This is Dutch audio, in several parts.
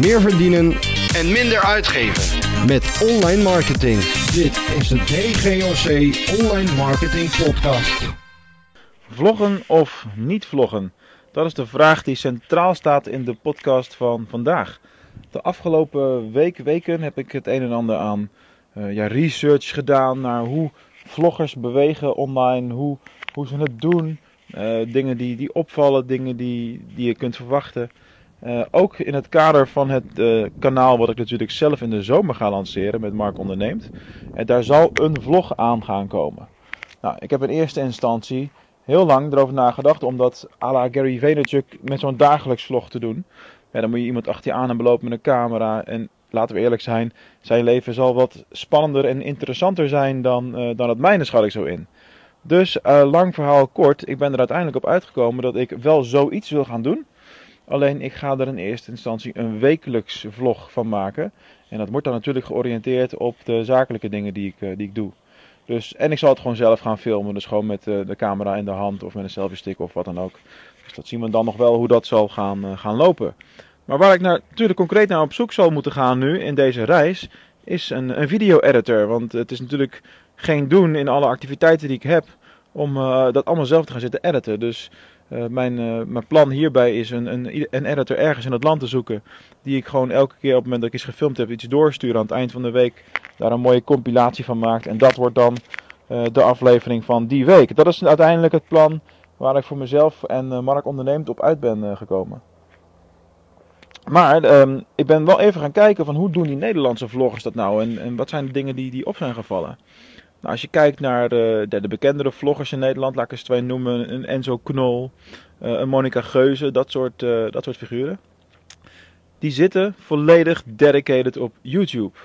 meer verdienen en minder uitgeven. met online marketing. Dit is de DGOC Online Marketing Podcast. Vloggen of niet vloggen? Dat is de vraag die centraal staat in de podcast van vandaag. De afgelopen week, weken heb ik het een en ander aan eh, ja, research gedaan naar hoe vloggers bewegen online, hoe, hoe ze het doen, eh, dingen die, die opvallen, dingen die, die je kunt verwachten. Eh, ook in het kader van het eh, kanaal wat ik natuurlijk zelf in de zomer ga lanceren met Mark Onderneemt. En daar zal een vlog aan gaan komen. Nou, ik heb in eerste instantie heel lang erover nagedacht om dat à la Gary Vaynerchuk met zo'n dagelijks vlog te doen. Ja, dan moet je iemand achter je aan en belopen met een camera. En laten we eerlijk zijn, zijn leven zal wat spannender en interessanter zijn dan, eh, dan het mijne, schat ik zo in. Dus lang verhaal kort, ik ben er uiteindelijk op uitgekomen dat ik wel zoiets wil gaan doen. Alleen ik ga er in eerste instantie een wekelijks vlog van maken. En dat wordt dan natuurlijk georiënteerd op de zakelijke dingen die ik, eh, die ik doe. Dus, en ik zal het gewoon zelf gaan filmen. Dus gewoon met eh, de camera in de hand of met een selfie stick of wat dan ook. Dus dat zien we dan nog wel hoe dat zal gaan, eh, gaan lopen. Maar waar ik naar, natuurlijk concreet naar op zoek zal moeten gaan nu in deze reis, is een, een video-editor. Want het is natuurlijk geen doen in alle activiteiten die ik heb om dat allemaal zelf te gaan zitten editen. Dus eh, mijn, eh, mijn plan hierbij is een, een, een editor ergens in het land te zoeken. Die ik gewoon elke keer op het moment dat ik iets gefilmd heb, iets doorstuur aan het eind van de week. Daar een mooie compilatie van maakt. En dat wordt dan eh, de aflevering van die week. Dat is uiteindelijk het plan waar ik voor mezelf en Mark onderneemt op uit ben gekomen. Maar ehm, ik ben wel even gaan kijken van hoe doen die Nederlandse vloggers dat nou en, en wat zijn de dingen die, die op zijn gevallen. Nou, als je kijkt naar de, de, de bekendere vloggers in Nederland, laat ik eens twee noemen, een Enzo Knol, eh, een Monica Geuze, dat soort, eh, dat soort figuren. Die zitten volledig dedicated op YouTube.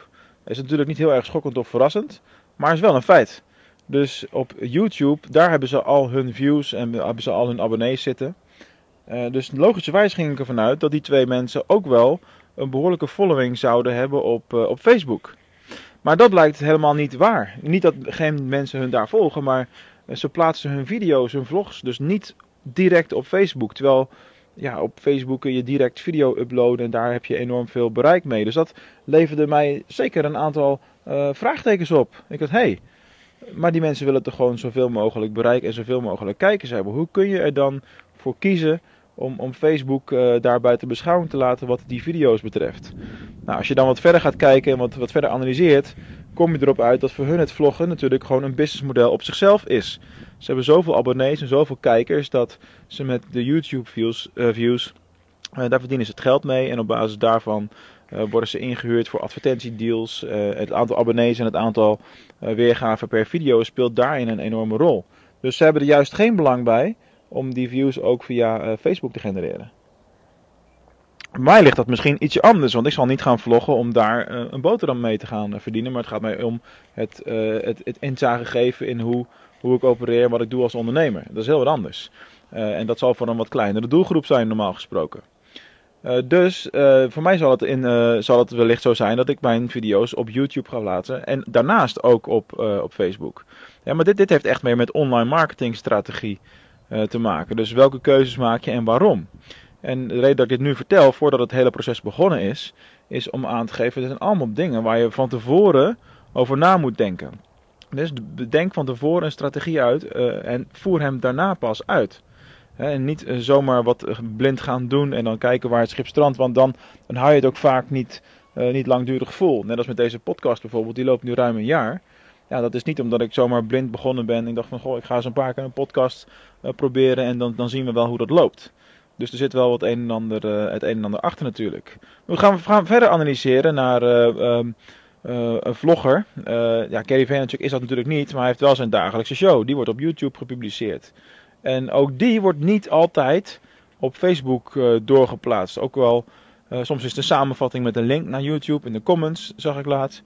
Dat is natuurlijk niet heel erg schokkend of verrassend, maar is wel een feit. Dus op YouTube, daar hebben ze al hun views en hebben ze al hun abonnees zitten. Eh, dus logischerwijs ging ik ervan uit dat die twee mensen ook wel een behoorlijke following zouden hebben op, eh, op Facebook. Maar dat blijkt helemaal niet waar. Niet dat geen mensen hun daar volgen, maar eh, ze plaatsen hun video's, hun vlogs, dus niet direct op Facebook. Terwijl ja, op Facebook kun je direct video uploaden en daar heb je enorm veel bereik mee. Dus dat leverde mij zeker een aantal eh, vraagtekens op. Ik dacht, hé, hey, maar die mensen willen toch gewoon zoveel mogelijk bereik en zoveel mogelijk kijkers hebben. Hoe kun je er dan voor kiezen om, om Facebook eh, daar buiten beschouwing te laten wat die video's betreft? Nou, als je dan wat verder gaat kijken en wat, wat verder analyseert, kom je erop uit dat voor hun het vloggen natuurlijk gewoon een businessmodel op zichzelf is. Ze hebben zoveel abonnees en zoveel kijkers dat ze met de YouTube views, eh, views eh, daar verdienen ze het geld mee. En op basis daarvan eh, worden ze ingehuurd voor advertentiedeals. Het aantal abonnees en het aantal weergaven per video speelt daarin een enorme rol. Dus ze hebben er juist geen belang bij om die views ook via Facebook te genereren. Mij ligt dat misschien ietsje anders, want ik zal niet gaan vloggen om daar eh, een boterham mee te gaan eh, verdienen. Maar het gaat mij om het, eh, het, het inzage geven in hoe, hoe ik opereer, wat ik doe als ondernemer. Dat is heel wat anders. En dat zal voor een wat kleinere doelgroep zijn, normaal gesproken. Dus voor mij zal het, in, zal wellicht zo zijn dat ik mijn video's op YouTube ga laten. En daarnaast ook op, op Facebook. Ja, maar dit, dit heeft echt meer met online marketingstrategie te maken. Dus welke keuzes maak je en waarom? En de reden dat ik dit nu vertel, voordat het hele proces begonnen is, is om aan te geven: dit zijn allemaal dingen waar je van tevoren over na moet denken. Dus bedenk van tevoren een strategie uit eh, en voer hem daarna pas uit. En niet eh, zomaar wat eh, blind gaan doen en dan kijken waar het schip strandt, want dan, dan hou je het ook vaak niet, niet langdurig vol. Net als met deze podcast bijvoorbeeld, die loopt nu ruim een jaar. Ja, dat is niet omdat ik zomaar blind begonnen ben. Ik dacht van, goh, ik ga eens een paar keer een podcast proberen en dan, dan zien we wel hoe dat loopt. Dus er zit wel wat een en ander, eh, het een en ander achter natuurlijk. We gaan, we gaan verder analyseren naar eh, ehm, eh, een vlogger. Ja, Gary Vaynerchuk is dat natuurlijk niet, maar hij heeft wel zijn dagelijkse show. Die wordt op YouTube gepubliceerd. En ook die wordt niet altijd op Facebook doorgeplaatst. Ook wel, soms is het een samenvatting met een link naar YouTube in de comments, zag ik laatst.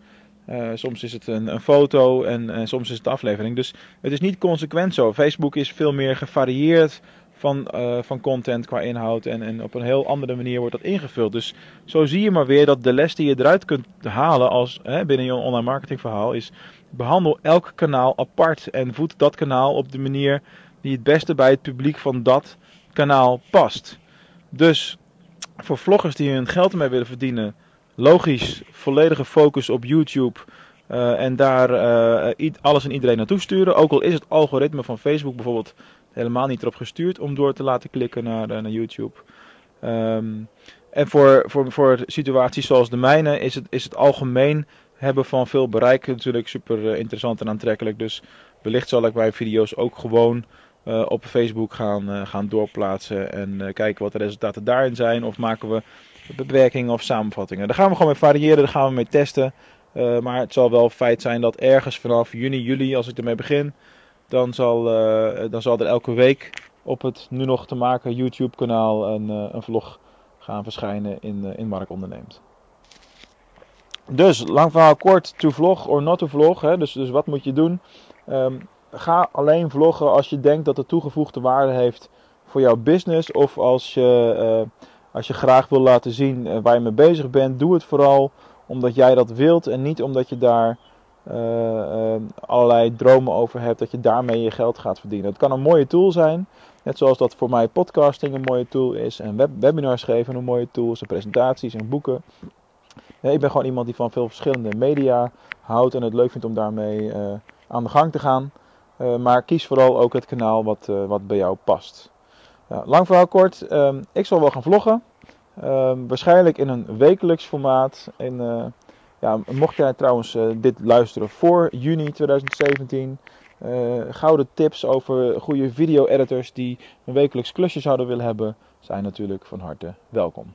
Soms is het een, een foto en, en soms is het aflevering. Dus het is niet consequent zo. Facebook is veel meer gevarieerd van, eh, van content qua inhoud. En, en op een heel andere manier wordt dat ingevuld. Dus zo zie je maar weer dat de les die je eruit kunt halen als, hè, binnen je online marketing verhaal is... Behandel elk kanaal apart en voed dat kanaal op de manier die het beste bij het publiek van dat kanaal past. Dus voor vloggers die hun geld ermee willen verdienen, logisch, volledige focus op YouTube. eh, en daar eh, alles en iedereen naartoe sturen. Ook al is het algoritme van Facebook bijvoorbeeld helemaal niet erop gestuurd om door te laten klikken naar, eh, naar YouTube. Ehm, en voor, voor, voor situaties zoals de mijne is het, is het algemeen hebben van veel bereik natuurlijk super eh, interessant en aantrekkelijk. Dus wellicht zal ik mijn video's ook gewoon eh, op Facebook gaan, gaan doorplaatsen en kijken wat de resultaten daarin zijn. Of maken we beperkingen of samenvattingen. Daar gaan we gewoon mee variëren, daar gaan we mee testen. Maar het zal wel feit zijn dat ergens vanaf juni, juli, als ik ermee begin, dan zal, eh, dan zal er elke week op het nu nog te maken YouTube kanaal een, eh, een vlog gaan verschijnen in, eh, in Mark Onderneemt. Dus, lang verhaal kort, to vlog or not to vlog. Hè? Dus, dus wat moet je doen? Ehm, ga alleen vloggen als je denkt dat het toegevoegde waarde heeft voor jouw business. Of als je, als je graag wil laten zien waar je mee bezig bent. Doe het vooral omdat jij dat wilt en niet omdat je daar allerlei dromen over hebt. Dat je daarmee je geld gaat verdienen. Het kan een mooie tool zijn. Net zoals dat voor mij podcasting een mooie tool is. En web webinars geven een mooie tool presentaties en boeken. Ja, ik ben gewoon iemand die van veel verschillende media houdt en het leuk vindt om daarmee eh, aan de gang te gaan. Eh, maar kies vooral ook het kanaal wat, eh, wat bij jou past. Lang verhaal kort, ehm, ik zal wel gaan vloggen. Ehm, waarschijnlijk in een wekelijks formaat. Eh, ja, mocht jij trouwens eh, dit luisteren voor juni 2017, eh, gouden tips over goede video-editors die een wekelijks klusje zouden willen hebben, zijn natuurlijk van harte welkom.